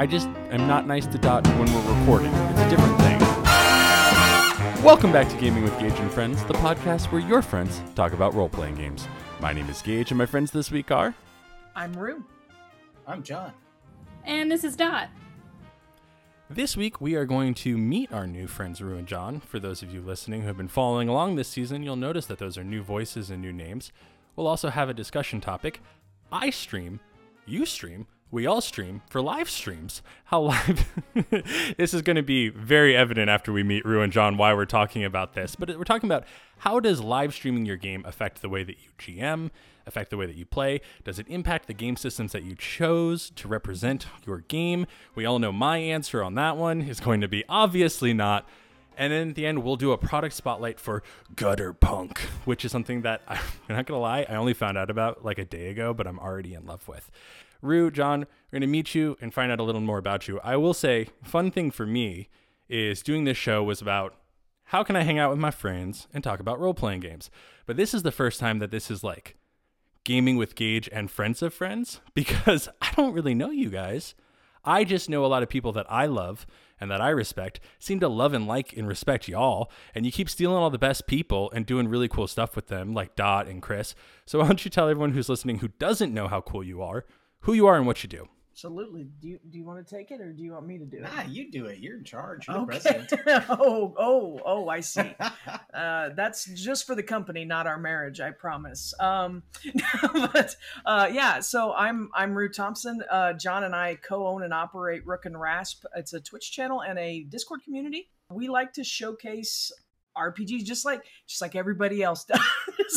I just am not nice to Dot when we're recording. It's a different thing. Welcome back to Gaming with Gage and Friends, the podcast where your friends talk about role playing games. My name is Gage, and my friends this week are. I'm Rue. I'm John. And this is Dot. This week, we are going to meet our new friends, Rue and John. For those of you listening who have been following along this season, you'll notice that those are new voices and new names. We'll also have a discussion topic. I stream, you stream, we all stream for live streams. How live? this is going to be very evident after we meet Rue and John why we're talking about this. But we're talking about how does live streaming your game affect the way that you GM, affect the way that you play? Does it impact the game systems that you chose to represent your game? We all know my answer on that one is going to be obviously not. And then at the end, we'll do a product spotlight for Gutter Punk, which is something that I'm not gonna lie, I only found out about like a day ago, but I'm already in love with. Rue, John, we're gonna meet you and find out a little more about you. I will say, fun thing for me is doing this show was about how can I hang out with my friends and talk about role playing games. But this is the first time that this is like gaming with Gage and friends of friends because I don't really know you guys. I just know a lot of people that I love and that I respect seem to love and like and respect y'all. And you keep stealing all the best people and doing really cool stuff with them, like Dot and Chris. So why don't you tell everyone who's listening who doesn't know how cool you are, who you are and what you do? Absolutely. Do you do you want to take it or do you want me to do it? Ah, you do it. You're in charge. You're okay. president. oh, oh, oh, I see. Uh, that's just for the company, not our marriage, I promise. Um, but uh, yeah, so I'm I'm Rue Thompson. Uh, John and I co-own and operate Rook and Rasp. It's a Twitch channel and a Discord community. We like to showcase RPGs just like just like everybody else does.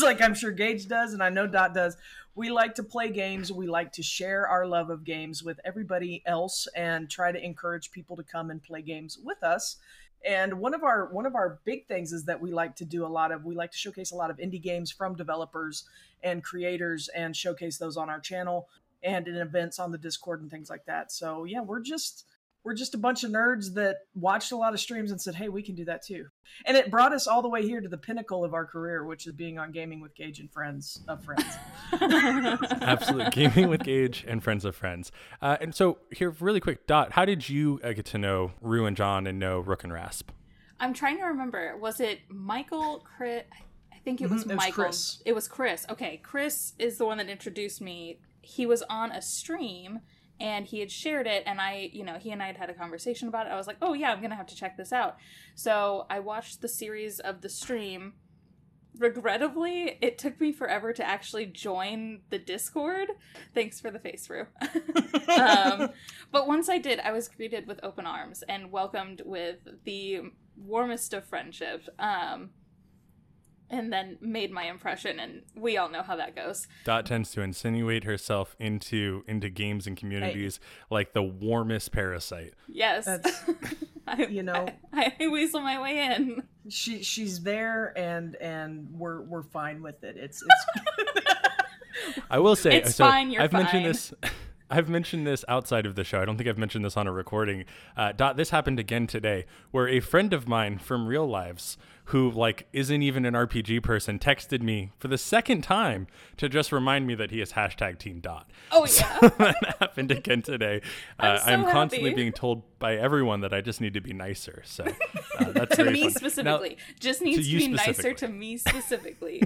like I'm sure Gage does and I know Dot does. We like to play games. We like to share our love of games with everybody else and try to encourage people to come and play games with us. And one of our one of our big things is that we like to do a lot of we like to showcase a lot of indie games from developers and creators and showcase those on our channel and in events on the Discord and things like that. So yeah, we're just we're just a bunch of nerds that watched a lot of streams and said, "Hey, we can do that too." And it brought us all the way here to the pinnacle of our career, which is being on Gaming with Gage and Friends of Friends. Absolutely, gaming with Gage and friends of friends. Uh, and so here, really quick, Dot, how did you uh, get to know Rue and John and know Rook and Rasp? I'm trying to remember. Was it Michael? Chris? I think it was Mhm, it was Michael. Chris. It was Chris. Okay, Chris is the one that introduced me. He was on a stream and he had shared it, and I, you know, he and I had had a conversation about it. I was like, oh yeah, I'm gonna have to check this out. So I watched the series of the stream. Regrettably, it took me forever to actually join the Discord. Thanks for the face, Rue. um, but once I did, I was greeted with open arms and welcomed with the warmest of friendship. Um, and then made my impression, and we all know how that goes. Dot tends to insinuate herself into into games and communities like the warmest parasite. Yes, That's- I, you know- I, I weasel my way in. she she's there, and and we're we're fine with it. It's it's I will say, It's so fine, you're I've mentioned this. I've mentioned this outside of the show. I don't think I've mentioned this on a recording. Uh, Dot, this happened again today, where a friend of mine from Real Lives, who like isn't even an RPG person, texted me for the second time to just remind me that he is hashtag Team Dot. Oh yeah, that happened again today. I'm Uh, so I'm constantly happy. being told by everyone that I just need to be nicer. So uh, that's to me fun. specifically. Just needs to, you be nicer to me specifically.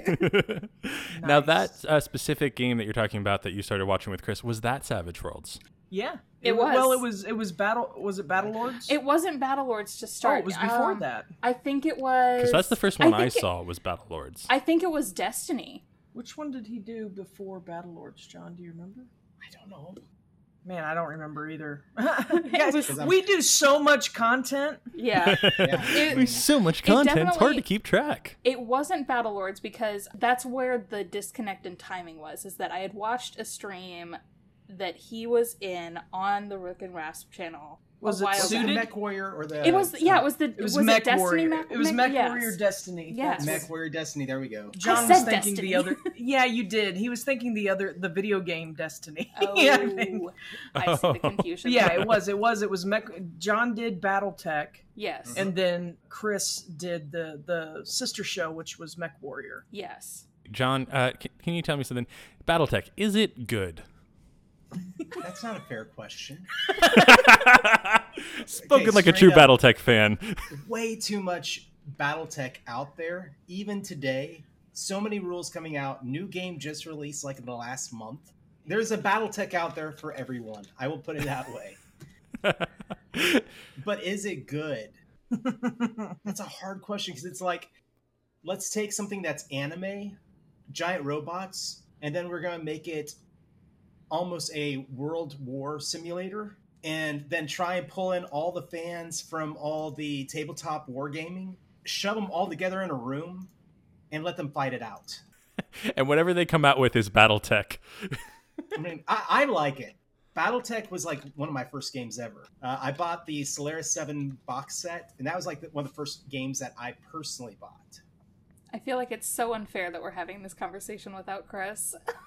Now that uh, specific game that you're talking about that you started watching with Chris was that Savage Worlds. yeah. It was Well, it was. was it was battle. Was it Battle Lords? it wasn't Battle Lords to start. oh, it was before Um, that. I think it was. Because that's the first one I, think it- saw was Battle Lords. I think it was Destiny. Which one did he do before Battle Lords? John, do you remember? I don't know. Man, I don't remember either. Guys, was- we do so much content. Yeah. Yeah. It- There's so much content, it's hard to keep track. it wasn't Battle Lords because that's where the disconnect in timing was. Is that I had watched a stream that he was in on the Rook and Rasp channel. Was it while Was it the Suited? Mech Warrior or the? It was yeah, it was the It was, was Mech it Destiny Warrior. Mech, it was Mech yes. Warrior Destiny. Yes. Mech Warrior Destiny. There we go. John said was thinking Destiny. the other. Yeah, you did. He was thinking the other, the video game Destiny. Oh, yeah, I think. I see the confusion. yeah, it was. It was. It was. Mech. John did BattleTech, Yes. and then Chris did the the sister show, which was Mech Warrior. yes. John, uh, can, can you tell me something? Battletech, is it good? That's not a fair question. Spoken Okay, like a true up. BattleTech fan. Way too much BattleTech out there, even today. So many rules coming out. New game just released like in the last month. There's a BattleTech out there for everyone. I will put it that way. But is it good? That's a hard question because it's like, let's take something that's anime, giant robots, and then we're going to make it almost a world war simulator, and then try and pull in all the fans from all the tabletop wargaming, shove them all together in a room, and let them fight it out. and whatever they come out with is BattleTech. I mean, I, I like it. BattleTech was like one of my first games ever. Uh, I bought the Solaris 7 box set, and that was like the, one of the first games that I personally bought. I feel like it's so unfair that we're having this conversation without Chris.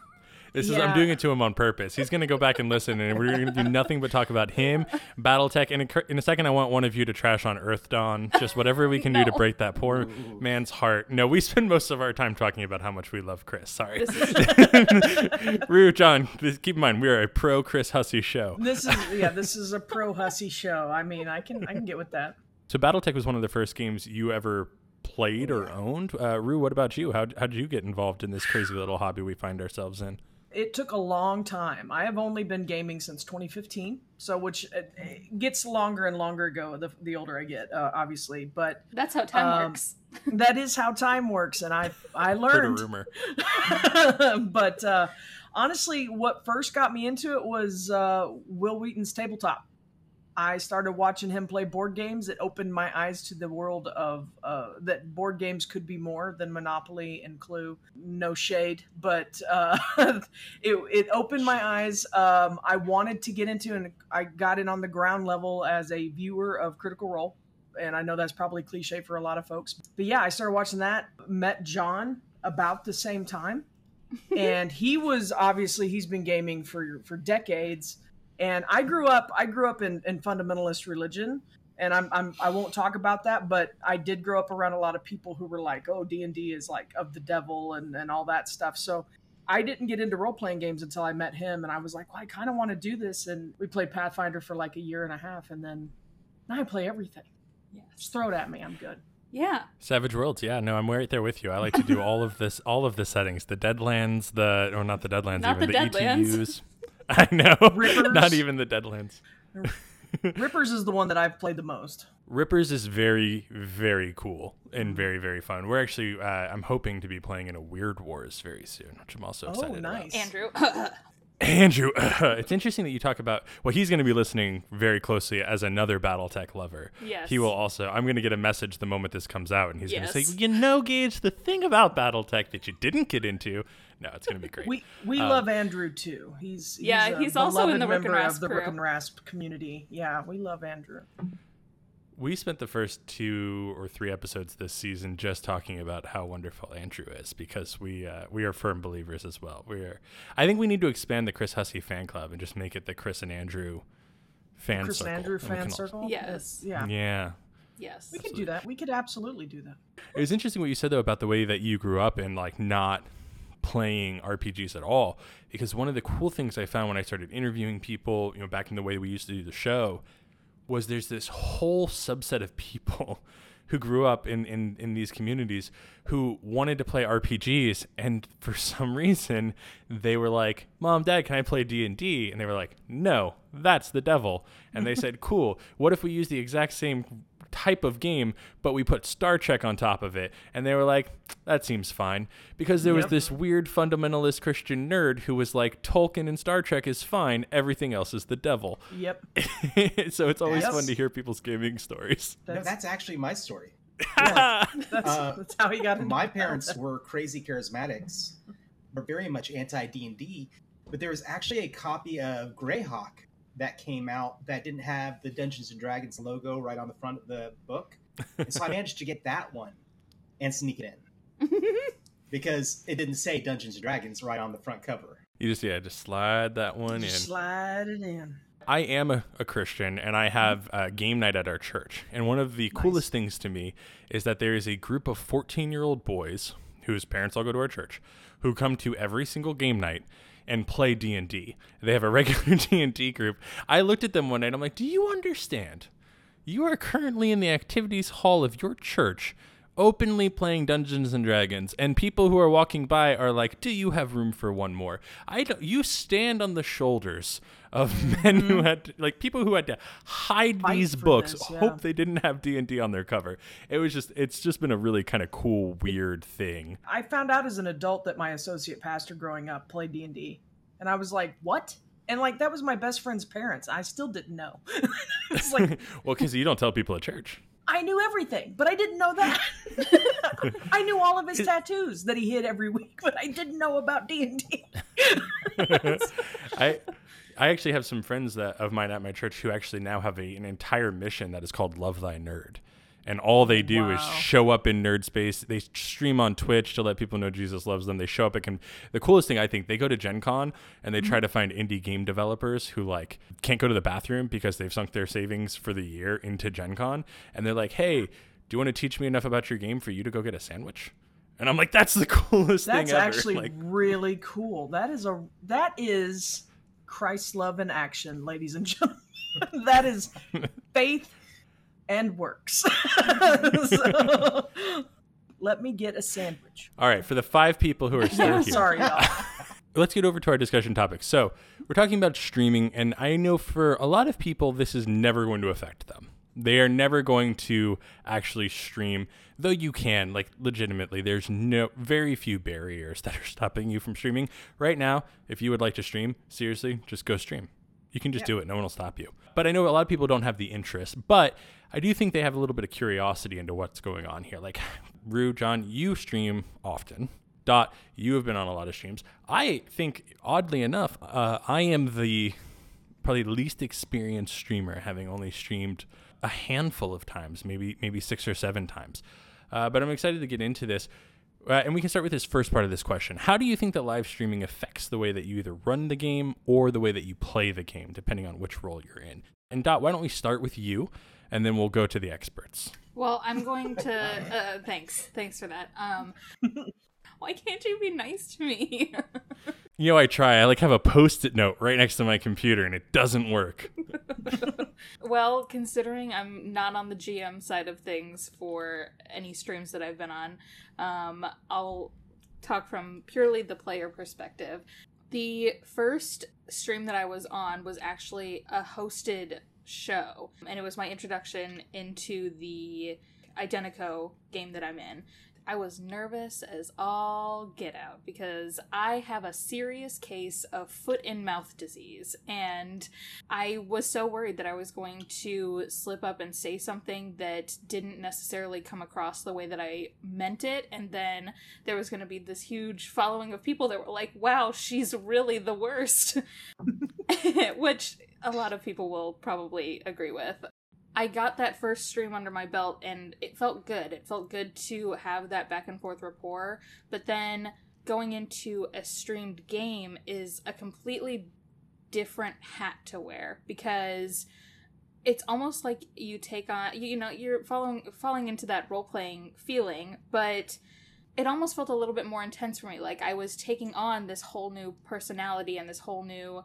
This is I'm doing it to him on purpose. He's going to go back and listen, and we're going to do nothing but talk about him, BattleTech, and in a- in a second, I want one of you to trash on Earthdawn. Just whatever we can do to break that poor man's heart. No, we spend most of our time talking about how much we love Chris. Sorry, Rue, John. this- Keep in mind, we are a pro Chris Hussey show. This is yeah, this is a pro hussy show. I mean, I can I can get with that. So BattleTech was one of the first games you ever played or owned. Uh, Rue, what about you? How how did you get involved in this crazy little hobby we find ourselves in? It took a long time. I have only been gaming since 2015, so which uh, gets longer and longer ago the, the older I get, uh, obviously. But that's how time Um, works. that is how time works, and I I Heard a learned. rumor. but uh, honestly, what first got me into it was uh, Wil Wheaton's tabletop. I started watching him play board games. It opened my eyes to the world of uh, that board games could be more than Monopoly and Clue. No shade, but uh, it, it opened my eyes. Um, I wanted to get into, and I got in on the ground level as a viewer of Critical Role. And I know that's probably cliche for a lot of folks, but yeah, I started watching that. Met John about the same time and he was obviously he's been gaming for for decades and i grew up i grew up in, in fundamentalist religion and I'm, I'm i won't talk about that but i did grow up around a lot of people who were like oh d&d is like of the devil and and all that stuff so i didn't get into role-playing games until i met him and i was like well i kind of want to do this and we played pathfinder for like a year and a half and then now i play everything Yes. just throw it at me i'm good Yeah. Savage Worlds, yeah, no, I'm right there with you. I like to do all of this, all of the settings, the Deadlands, the or not the Deadlands, Not even the the, Deadlands. ETUs. I know, Rippers. not even the Deadlands. rippers is the one that i've played the most Rippers is very, very cool and very, very fun. We're actually, uh, I'm hoping to be playing in a Weird Wars very soon, which I'm also excited Oh, excited nice. Andrew. Andrew, it's interesting that you talk about. Well, he's going to be listening very closely as another BattleTech lover. Yes. He will also. I'm going to get a message the moment this comes out, and he's going to say, "You know, Gage, the thing about BattleTech that you didn't get into." No, it's going to be great. We we Um, love Andrew too. He's, he's Yeah, a he's also in the Rook and member Rasp of the crew. Rook and Rasp community. Yeah, we love Andrew. we spent the first two or three episodes this season just talking about how wonderful Andrew is because we uh, we are firm believers as well. We are. I think we need to expand the Chris Hussey fan club and just make it the Chris and Andrew fan circle. Chris circle. Andrew fan all- circle. Yes. Yeah. Yeah. yes. We could do that. We could absolutely do that. It was interesting what you said though about the way that you grew up and like not playing RPGs at all. Because one of the cool things I found when I started interviewing people, you know, back in the way we used to do the show, was there's this whole subset of people who grew up in, in, in these communities who wanted to play RPGs and for some reason they were like, Mom, Dad, can I play D and D? And they were like, No, that's the devil. And they said, Cool, what if we use the exact same type of game, but we put Star Trek on top of it. And they were like, that seems fine. Because there was Yep. this weird fundamentalist Christian nerd who was like, Tolkien and Star Trek is fine, everything else is the devil. Yep. so it's always Yes. fun to hear people's gaming stories. No, That's, that's actually my story. that's, uh, that's how he got into my it. parents were crazy charismatics, were very much anti D and D, but there was actually a copy of Greyhawk that came out that didn't have the Dungeons and Dragons logo right on the front of the book, and so I managed to get that one and sneak it in because it didn't say Dungeons and Dragons right on the front cover. You just, yeah, just slide that one in. Slide it in. I am a, a Christian and I have a game night at our church. And one of the coolest things to me is that there is a group of 14 year old boys whose parents all go to our church who come to every single game night and play D&D. They have a regular D&D group. I looked at them one night I'm like, "Do you understand? You are currently in the activities hall of your church." Openly playing Dungeons and Dragons, and people who are walking by are like, "Do you have room for one more?" I don't. You stand on the shoulders of men who had to, like people who had to hide Mm-hmm. Fight these books, this, yeah. hope they didn't have D and D on their cover. It was just, it's just been a really kind of cool, weird thing. I found out as an adult that my associate pastor growing up played D and D, and I was like, "What?" And like that was my best friend's parents. I still didn't know. it's like well, because you don't tell people at church. I knew everything, but I didn't know that. I knew all of his tattoos that he hid every week, but I didn't know about D and D. I I actually have some friends that of mine at my church who actually now have a, an entire mission that is called Love Thy Nerd. And all they do is show up in nerd space. They stream on Twitch to let people know Jesus loves them. They show up at con- the coolest thing I think. They go to Gen Con and they try mm-hmm. to find indie game developers who like can't go to the bathroom because they've sunk their savings for the year into Gen Con. And they're like, "Hey, do you want to teach me enough about your game for you to go get a sandwich?" And I'm like, "That's the coolest That's thing ever!" actually like, really cool. That is a that is Christ's love in action, ladies and gentlemen. that is faith and works. So, let me get a sandwich. all right, for the five people who are still here. sorry, y'all. let's get over to our discussion topic. So, we're talking about streaming, and I know for a lot of people, this is never going to affect them. They are never going to actually stream, though you can, like, legitimately. There's no, very few barriers that are stopping you from streaming. Right now, if you would like to stream, seriously, just go stream. You can just do it, no one will stop you. But I know a lot of people don't have the interest, but I do think they have a little bit of curiosity into what's going on here. Like, Rue, John, you stream often. Dot, you have been on a lot of streams. I think, oddly enough, uh, I am the probably least experienced streamer, having only streamed a handful of times, maybe maybe six or seven times. Uh, but I'm excited to get into this. Uh, and we can start with this first part of this question. How do you think that live streaming affects the way that you either run the game or the way that you play the game, depending on which role you're in? And Dot, why don't we start with you, and then we'll go to the experts. Well, I'm going to. Uh, thanks, thanks for that. Um, why can't you be nice to me? You know, I try. I like have a post-it note right next to my computer, and it doesn't work. well, considering I'm not on the GM side of things for any streams that I've been on, um, I'll talk from purely the player perspective. The first stream that I was on was actually a hosted show, and it was my introduction into the Identico game that I'm in. I was nervous as all get out because I have a serious case of foot and mouth disease, and I was so worried that I was going to slip up and say something that didn't necessarily come across the way that I meant it, and then there was going to be this huge following of people that were like, wow, she's really the worst. Which a lot of people will probably agree with. I got that first stream under my belt and it felt good. It felt good to have that back and forth rapport. But then going into a streamed game is a completely different hat to wear because it's almost like you take on you know you're following falling into that role playing feeling but it almost felt a little bit more intense for me like i was taking on this whole new personality and this whole new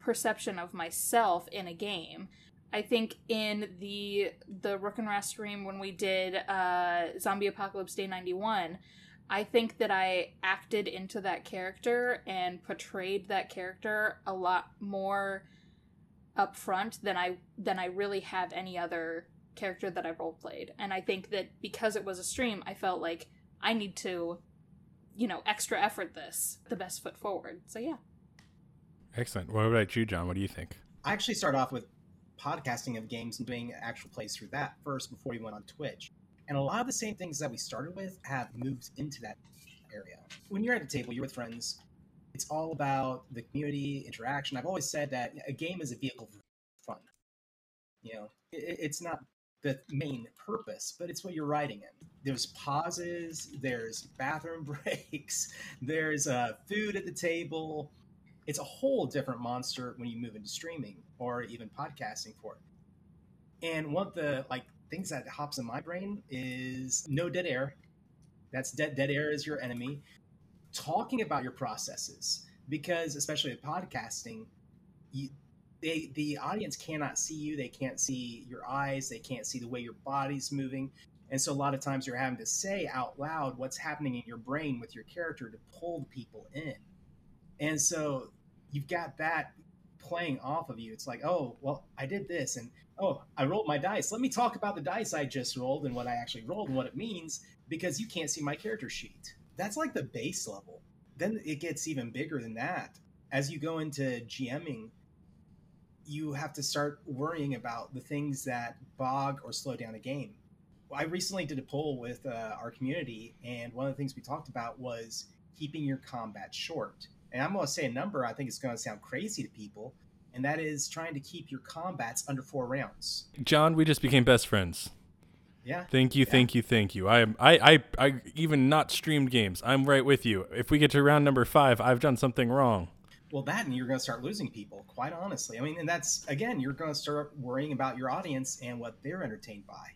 perception of myself in a game i think in the the rook and Rasp stream when we did uh zombie apocalypse day 91 I think that I acted into that character and portrayed that character a lot more upfront than I than I really have any other character that I role played. And I think that because it was a stream, I felt like I need to, you know, extra effort this the best foot forward. So yeah. Excellent. What about you, John? What do you think? I actually start off with podcasting of games and doing actual plays through that first before we went on Twitch. And a lot of the same things that we started with have moved into that area. When you're at a table, you're with friends, it's all about the community interaction. I've always said that a game is a vehicle for fun. You know, it, it's not the main purpose, but it's what you're writing in. There's pauses, there's bathroom breaks, there's uh, food at the table. It's a whole different monster when you move into streaming or even podcasting for it. And one of the like things that hops in my brain is no dead air. That's dead dead air is your enemy. Talking about your processes. because especially with podcasting, you, they the audience cannot see you. They can't see your eyes. They can't see the way your body's moving. And so a lot of times you're having to say out loud what's happening in your brain with your character to pull people in. And so you've got that playing off of you. It's like, oh, well, I did this and oh, I rolled my dice. Let me talk about the dice I just rolled and what I actually rolled and what it means because you can't see my character sheet. That's like the base level. Then it gets even bigger than that. As you go into GMing, you have to start worrying about the things that bog or slow down a game. I recently did a poll with uh, our community, and one of the things we talked about was keeping your combat short. And I'm going to say a number I think it's going to sound crazy to people, and that is trying to keep your combats under four rounds. John, we just became best friends. Yeah. Thank you, Yeah. thank you, thank you. I am I, I I even not streamed games. I'm right with you. If we get to round number five, I've done something wrong. Well, that and you're going to start losing people, quite honestly. I mean, and that's, again, you're going to start worrying about your audience and what they're entertained by.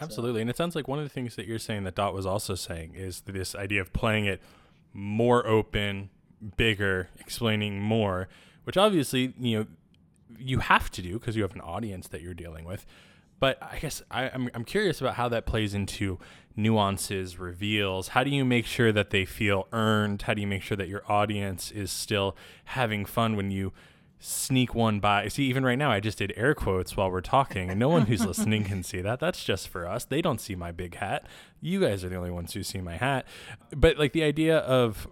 Absolutely. And it sounds like one of the things that you're saying that Dot was also saying is this idea of playing it more open, bigger, explaining more, which obviously, you know, you have to do because you have an audience that you're dealing with. But I guess I, I'm, I'm curious about how that plays into nuances, reveals. How do you make sure that they feel earned? How do you make sure that your audience is still having fun when you sneak one by? See, even right now, I just did air quotes while we're talking, and no one who's listening can see that. That's just for us. They don't see my big hat. You guys are the only ones who see my hat. But like the idea of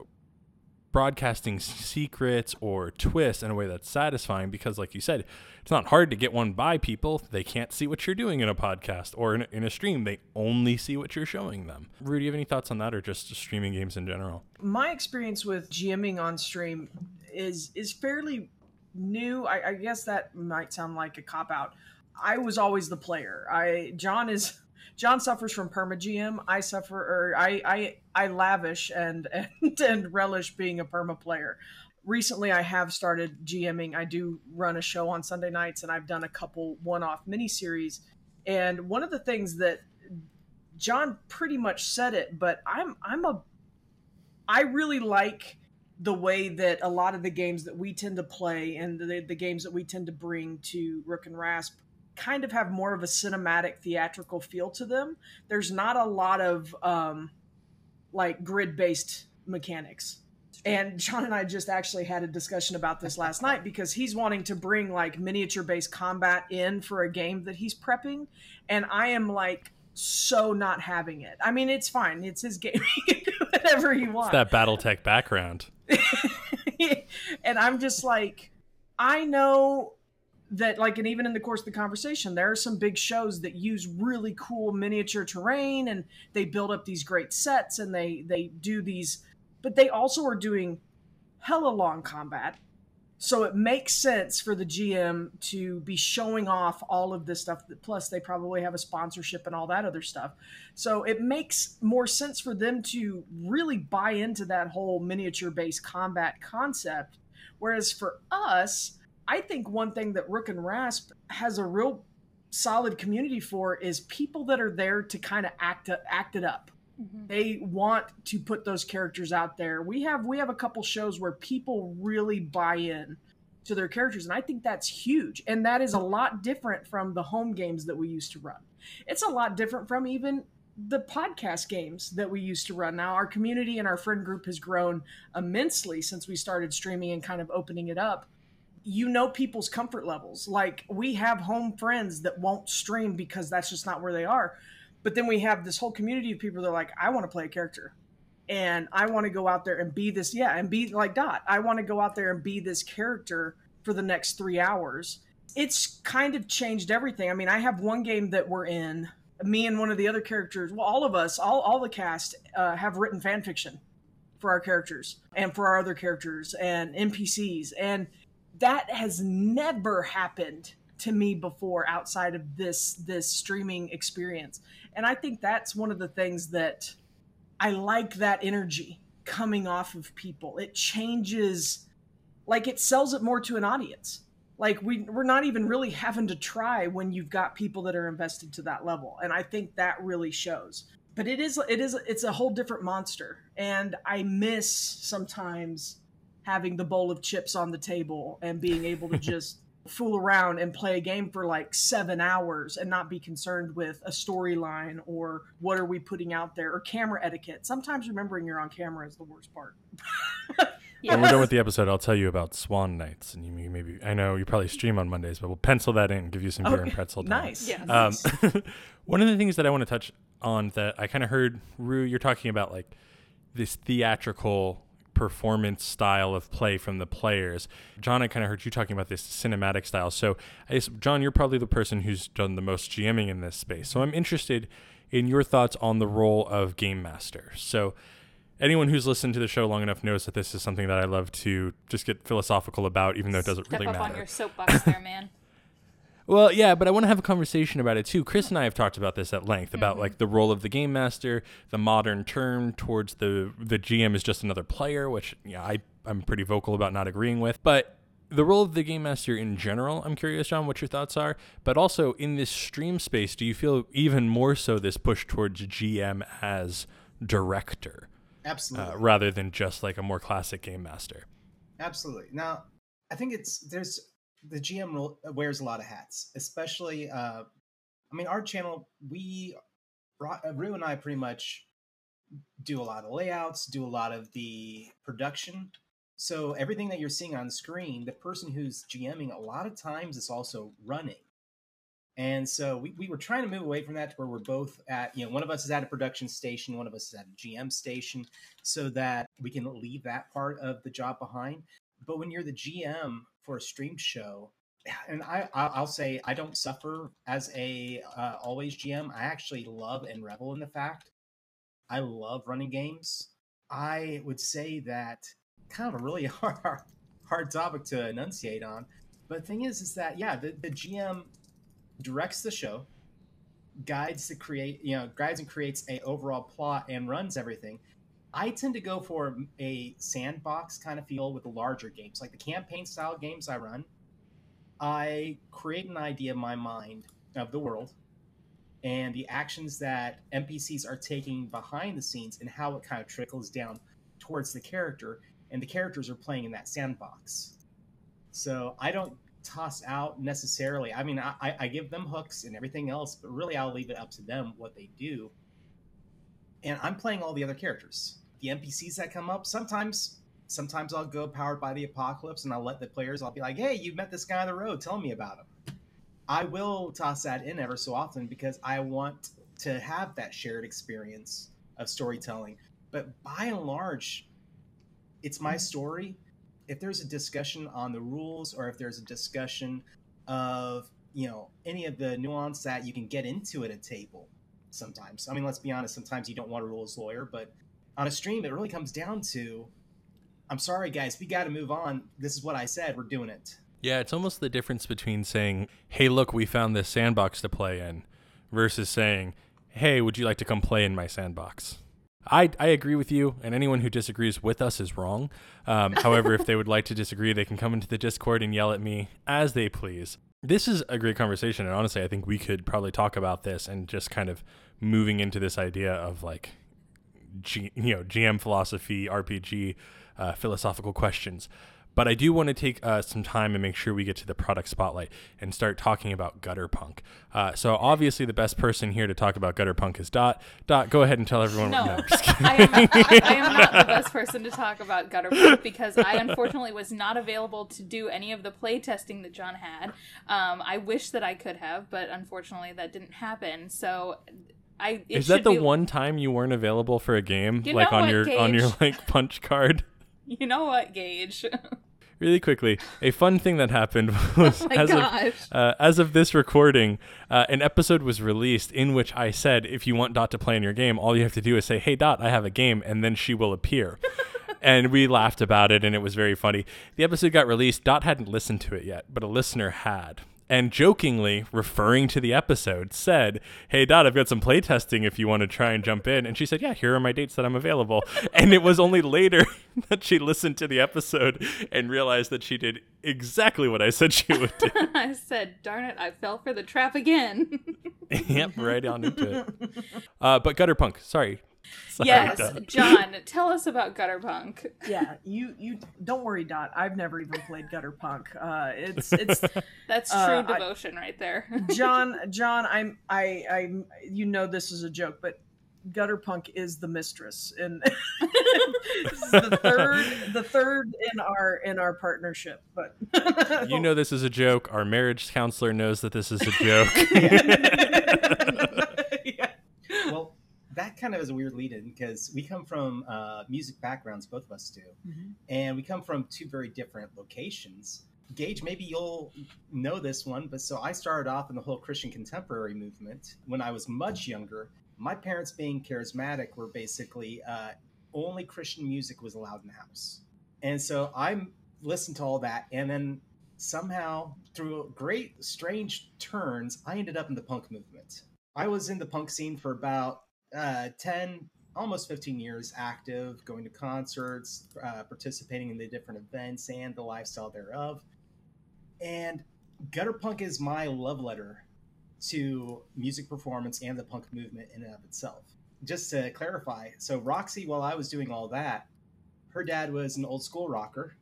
broadcasting secrets or twists in a way that's satisfying because like you said it's not hard to get one by people they can't see what you're doing in a podcast or in a, in a stream they only see what you're showing them rudy do you have any thoughts on that or just streaming games in general my experience with GMing on stream is is fairly new. I, I guess that might sound like a cop out. I was always the player. I John is John suffers from perma. I suffer or I I I lavish and and and relish being a perma player. Recently, I have started GMing. I do run a show on Sunday nights, and I've done a couple one-off miniseries. And one of the things that John pretty much said it, but I'm I'm a I really like the way that a lot of the games that we tend to play and the, the games that we tend to bring to Rook and Rasp kind of have more of a cinematic theatrical feel to them. There's not a lot of um, like grid based mechanics. And John and I just actually had a discussion about this last night because he's wanting to bring like miniature based combat in for a game that he's prepping. And I am like so not having it. I mean, it's fine. It's his game. He can do whatever he wants it's that battletech background and I'm just like, I know that, like, and even in the course of the conversation, there are some big shows that use really cool miniature terrain and they build up these great sets and they they do these, but they also are doing hella long combat. So it makes sense for the GM to be showing off all of this stuff. Plus, they probably have a sponsorship and all that other stuff. So it makes more sense for them to really buy into that whole miniature based combat concept. Whereas for us, I think one thing that Rook and Rasp has a real solid community for is people that are there to kind of act act it up. Mm-hmm. They want to put those characters out there. We have we have a couple shows where people really buy in to their characters and I think that's huge. And that is a lot different from the home games that we used to run. It's a lot different from even the podcast games that we used to run. Now our community and our friend group has grown immensely since we started streaming and kind of opening it up you know people's comfort levels. Like we have home friends that won't stream because that's just not where they are. But then we have this whole community of people that are like, I want to play a character. And I want to go out there and be this, yeah, and be like Dot. I want to go out there and be this character for the next three hours. It's kind of changed everything. I mean, I have one game that we're in. Me and one of the other characters, well, all of us, all, all the cast uh, have written fan fiction for our characters and for our other characters and NPCs. And that has never happened to me before outside of this this streaming experience. And i think that's one of the things that i like that energy coming off of people. It changes like it sells it more to an audience. Like we we're not even really having to try when you've got people that are invested to that level. And i think that really shows. But it is it is it's a whole different monster. And i miss sometimes having the bowl of chips on the table and being able to just fool around and play a game for like seven hours and not be concerned with a storyline or what are we putting out there or camera etiquette. Sometimes remembering you're on camera is the worst part. When we're done with the episode, I'll tell you about Swan Nights, and you maybe I know you probably stream on Mondays, but we'll pencil that in, and give you some beer and pretzel. time. Nice. Yes. Um, one of the things that I want to touch on that I kind of heard, Rue, you're talking about like this theatrical performance style of play from the players. John, I kind of heard you talking about this cinematic style. So, I guess, John, you're probably the person who's done the most GMing in this space. So, I'm interested in your thoughts on the role of game master. So, anyone who's listened to the show long enough knows that this is something that I love to just get philosophical about, even though it doesn't Step really up matter. on your soapbox there, man. Well, yeah, but I want to have a conversation about it too. Chris and I have talked about this at length about Mm-hmm. like the role of the game master, the modern term towards the the GM is just another player, which yeah, I I'm pretty vocal about not agreeing with. But the role of the game master in general, I'm curious, John, what your thoughts are. But also in this stream space, do you feel even more so this push towards GM as director Absolutely. uh, rather than just like a more classic game master? Absolutely. Now, I think it's there's the GM wears a lot of hats, especially. Uh, I mean, our channel we, uh, Rue and I, pretty much do a lot of layouts, do a lot of the production. So everything that you're seeing on screen, the person who's GMing, a lot of times is also running. And so we, we were trying to move away from that to where we're both at, you know, one of us is at a production station, one of us is at a GM station, so that we can leave that part of the job behind. But when you're the GM for a streamed show, and I, I'll say I don't suffer as a uh, always GM. I actually love and revel in the fact I love running games. I would say that kind of a really hard hard topic to enunciate on. But the thing is, is that yeah, the, the GM directs the show, guides the create, you know, guides and creates a overall plot and runs everything. I tend to go for a sandbox kind of feel with the larger games, like the campaign style games I run. I create an idea in my mind of the world and the actions that NPCs are taking behind the scenes and how it kind of trickles down towards the character, and the characters are playing in that sandbox. So I don't toss out necessarily. I mean, I, I give them hooks and everything else, but really I'll leave it up to them what they do. And I'm playing all the other characters. The NPCs that come up, sometimes sometimes I'll go powered by the apocalypse and I'll let the players, I'll be like, hey, you met this guy on the road, tell me about him. I will toss that in ever so often because I want to have that shared experience of storytelling. But by and large, it's my story. If there's a discussion on the rules or if there's a discussion of, you know, any of the nuance that you can get into at a table sometimes. I mean, let's be honest, sometimes you don't want to rule as lawyer, but on a stream, it really comes down to I'm sorry, guys, we got to move on. This is what I said. We're doing it. Yeah, it's almost the difference between saying, "Hey, look, we found this sandbox to play in," versus saying, "Hey, would you like to come play in my sandbox?" I, I agree with you, and anyone who disagrees with us is wrong. Um, however, if they would like to disagree, they can come into the Discord and yell at me as they please. This is a great conversation, and honestly, I think we could probably talk about this and just kind of moving into this idea of like, G, you know, GM philosophy, RPG, uh, philosophical questions. But I do want to take uh, some time and make sure we get to the product spotlight and start talking about gutter punk. Uh, so obviously, the best person here to talk about gutter punk is Dot. Dot, go ahead and tell everyone. No, just. I am, I am not the best person to talk about Gutter Punk because I unfortunately was not available to do any of the play testing that John had. Um, I wish that I could have, but unfortunately that didn't happen. So I is that the be- one time you weren't available for a game, You like on what, your on your like punch card? You know what, Gage? Really quickly, a fun thing that happened was Oh as of uh, as of this recording, uh, an episode was released in which I said, if you want Dot to play in your game, all you have to do is say, "Hey Dot, I have a game," and then she will appear. and we laughed about it, and it was very funny. The episode got released. Dot hadn't listened to it yet, but a listener had. And jokingly, referring to the episode, said, Hey, Dot, I've got some playtesting if you want to try and jump in. And she said, Yeah, here are my dates that I'm available. and it was only later that she listened to the episode and realized that she did exactly what I said she would do. I said, "Darn it, I fell for the trap again." yep, right on into it. Uh, but Gutter Punk, sorry. Sorry, yes, Dot. John, tell us about gutter punk. yeah, you you don't worry, Dot. I've never even played gutter punk. Uh, it's it's That's true Uh, I- devotion right there. John. John, I'm I I you know this is a joke, but gutter punk is the mistress, and this is the third the third in our in our partnership. But You know this is a joke. Our marriage counselor knows that this is a joke. yeah. well, that kind of is a weird lead-in because we come from uh, music backgrounds, both of us do, Mhm. and we come from two very different locations. Gage, maybe you'll know this one, but so I started off in the whole Christian contemporary movement when I was much younger. My parents, being charismatic, were basically uh, only Christian music was allowed in the house, and so I listened to all that, and then somehow, through great strange turns, I ended up in the punk movement. I was in the punk scene for about uh, 10, almost 15 years active, going to concerts, uh, participating in the different events and the lifestyle thereof. And gutter punk is my love letter to music performance and the punk movement in and of itself. Just to clarify, so Roxy, while I was doing all that, her dad was an old school rocker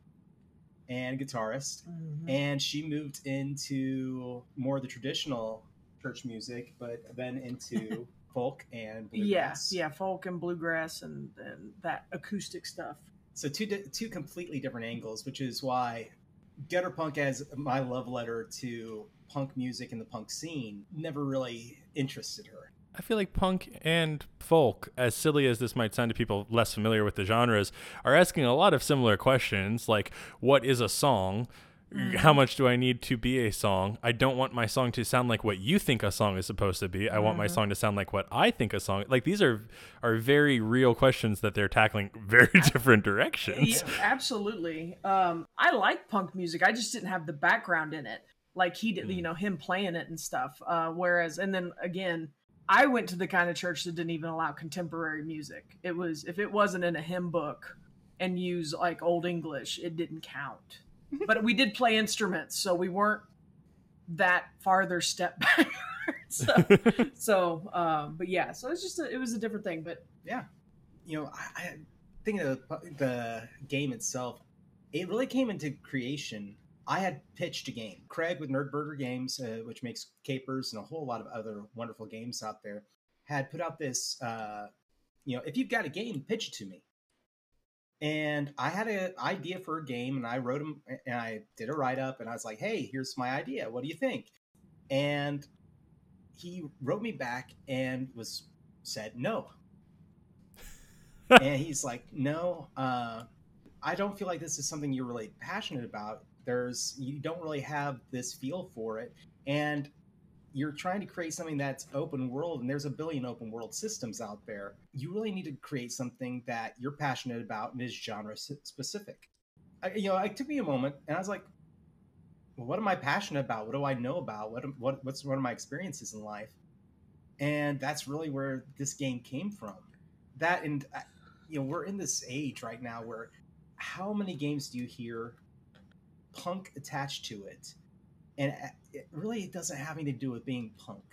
and guitarist Mhm. and she moved into more of the traditional church music, but then into folk and Yeah, bluegrass. yeah, folk and bluegrass and, and that acoustic stuff. So two di- two completely different angles, which is why Gutter Punk, as my love letter to punk music and the punk scene, never really interested her. I feel like punk and folk, as silly as this might sound to people less familiar with the genres, are asking a lot of similar questions like what is a song? How much do I need to be a song? I don't want my song to sound like what you think a song is supposed to be. I want my song to sound like what I think a song. Like these are are very real questions that they're tackling very different directions. Yeah, absolutely. Um, I like punk music. I just didn't have the background in it, like he did. You know, him playing it and stuff. Uh, whereas, and then again, I went to the kind of church that didn't even allow contemporary music. It was if it wasn't in a hymn book and use like old English, it didn't count. But we did play instruments, so we weren't that farther step backwards. so, so um, but yeah, so it's just a, it was a different thing. But yeah, you know, I, I think of the, the game itself, it really came into creation. I had pitched a game. Craig with Nerdburger Games, uh, which makes capers and a whole lot of other wonderful games out there, had put out this. Uh, you know, if you've got a game, pitch it to me. And I had an idea for a game, and I wrote him, and I did a write up, and I was like, "Hey, here's my idea. What do you think?" And he wrote me back and was said no and he's like, "No, uh, I don't feel like this is something you're really passionate about. There's you don't really have this feel for it, and you're trying to create something that's open world, and there's a billion open world systems out there. You really need to create something that you're passionate about and is genre specific." I, you know, it took me a moment, and I was like, well, "What am I passionate about? What do I know about? What what what's one of my experiences in life?" And that's really where this game came from. That and uh, you know we're in this age right now where how many games do you hear punk attached to it and uh, it really doesn't have anything to do with being punk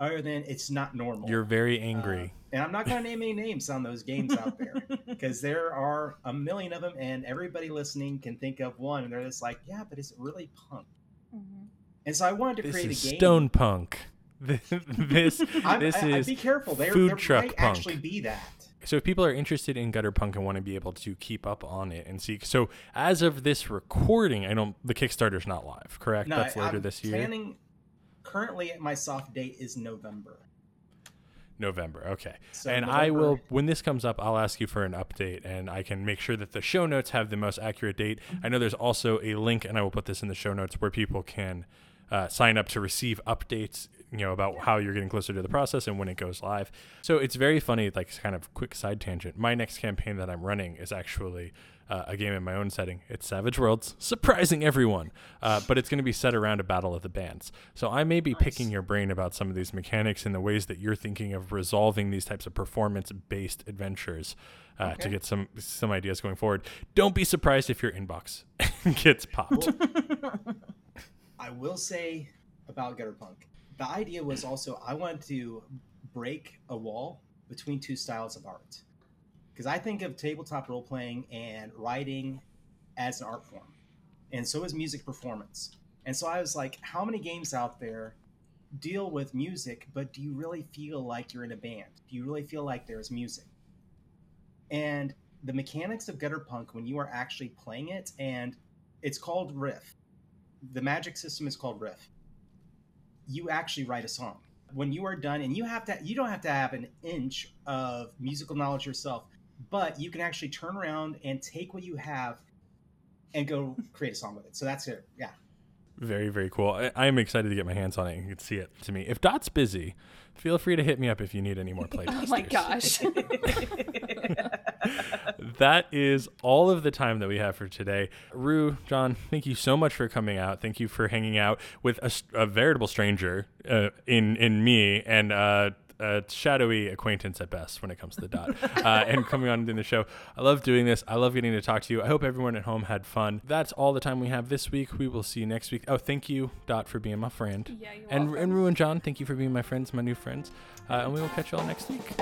other than it's not normal You're very Uh, angry. and i'm not going to name any names on those games out there because there are a million of them and everybody listening can think of one and they're just like yeah but is it really punk Mhm. and so i wanted to this create is a game stone punk. this I'm, this I, I'd is be careful there, food there truck might punk. actually be that So if people are interested in gutter punk and want to be able to keep up on it and see, so as of this recording, I don't. The Kickstarter's not live, correct? No, That's later I'm this year, Planning currently my soft date is November. November. Okay, So and I will when this comes up, I'll ask you for an update, and I can make sure that the show notes have the most accurate date. I know there's also a link, and I will put this in the show notes where people can uh, sign up to receive updates. You know about how you're getting closer to the process and when it goes live. So it's very funny. Like kind of quick side tangent. My next campaign that I'm running is actually uh, a game in my own setting. It's Savage Worlds, surprising everyone, uh, but it's going to be set around a battle of the bands. So I may be picking your brain about some of these mechanics and the ways that you're thinking of resolving these types of performance-based adventures uh, to get some some ideas going forward. Don't be surprised if your inbox gets popped. I will say about Gutter Punk, the idea was also I wanted to break a wall between two styles of art. Because I think of tabletop role playing and writing as an art form, and so is music performance. And so I was like, how many games out there deal with music, but do you really feel like you're in a band? Do you really feel like there's music? And the mechanics of gutter punk when you are actually playing it, and it's called riff. The magic system is called riff. You actually write a song when you are done, and you have to. You don't have to have an inch of musical knowledge yourself, but you can actually turn around and take what you have and go create a song with it. So that's it. Yeah. Very, very cool. I, I am excited to get my hands on it and you can see it to me. If Dot's busy, feel free to hit me up if you need any more play Oh my gosh. that is all of the time that we have for today. Rue, John, thank you so much for coming out. Thank you for hanging out with a, a veritable stranger uh, in in me and uh, a shadowy acquaintance at best when it comes to the dot uh, and coming on in the show. I love doing this. I love getting to talk to you. I hope everyone at home had fun. That's all the time we have this week. We will see you next week. Oh, thank you, Dot, for being my friend. Yeah, you're and welcome. and Rue and John, thank you for being my friends, my new friends. Uh, and we will catch you all next week.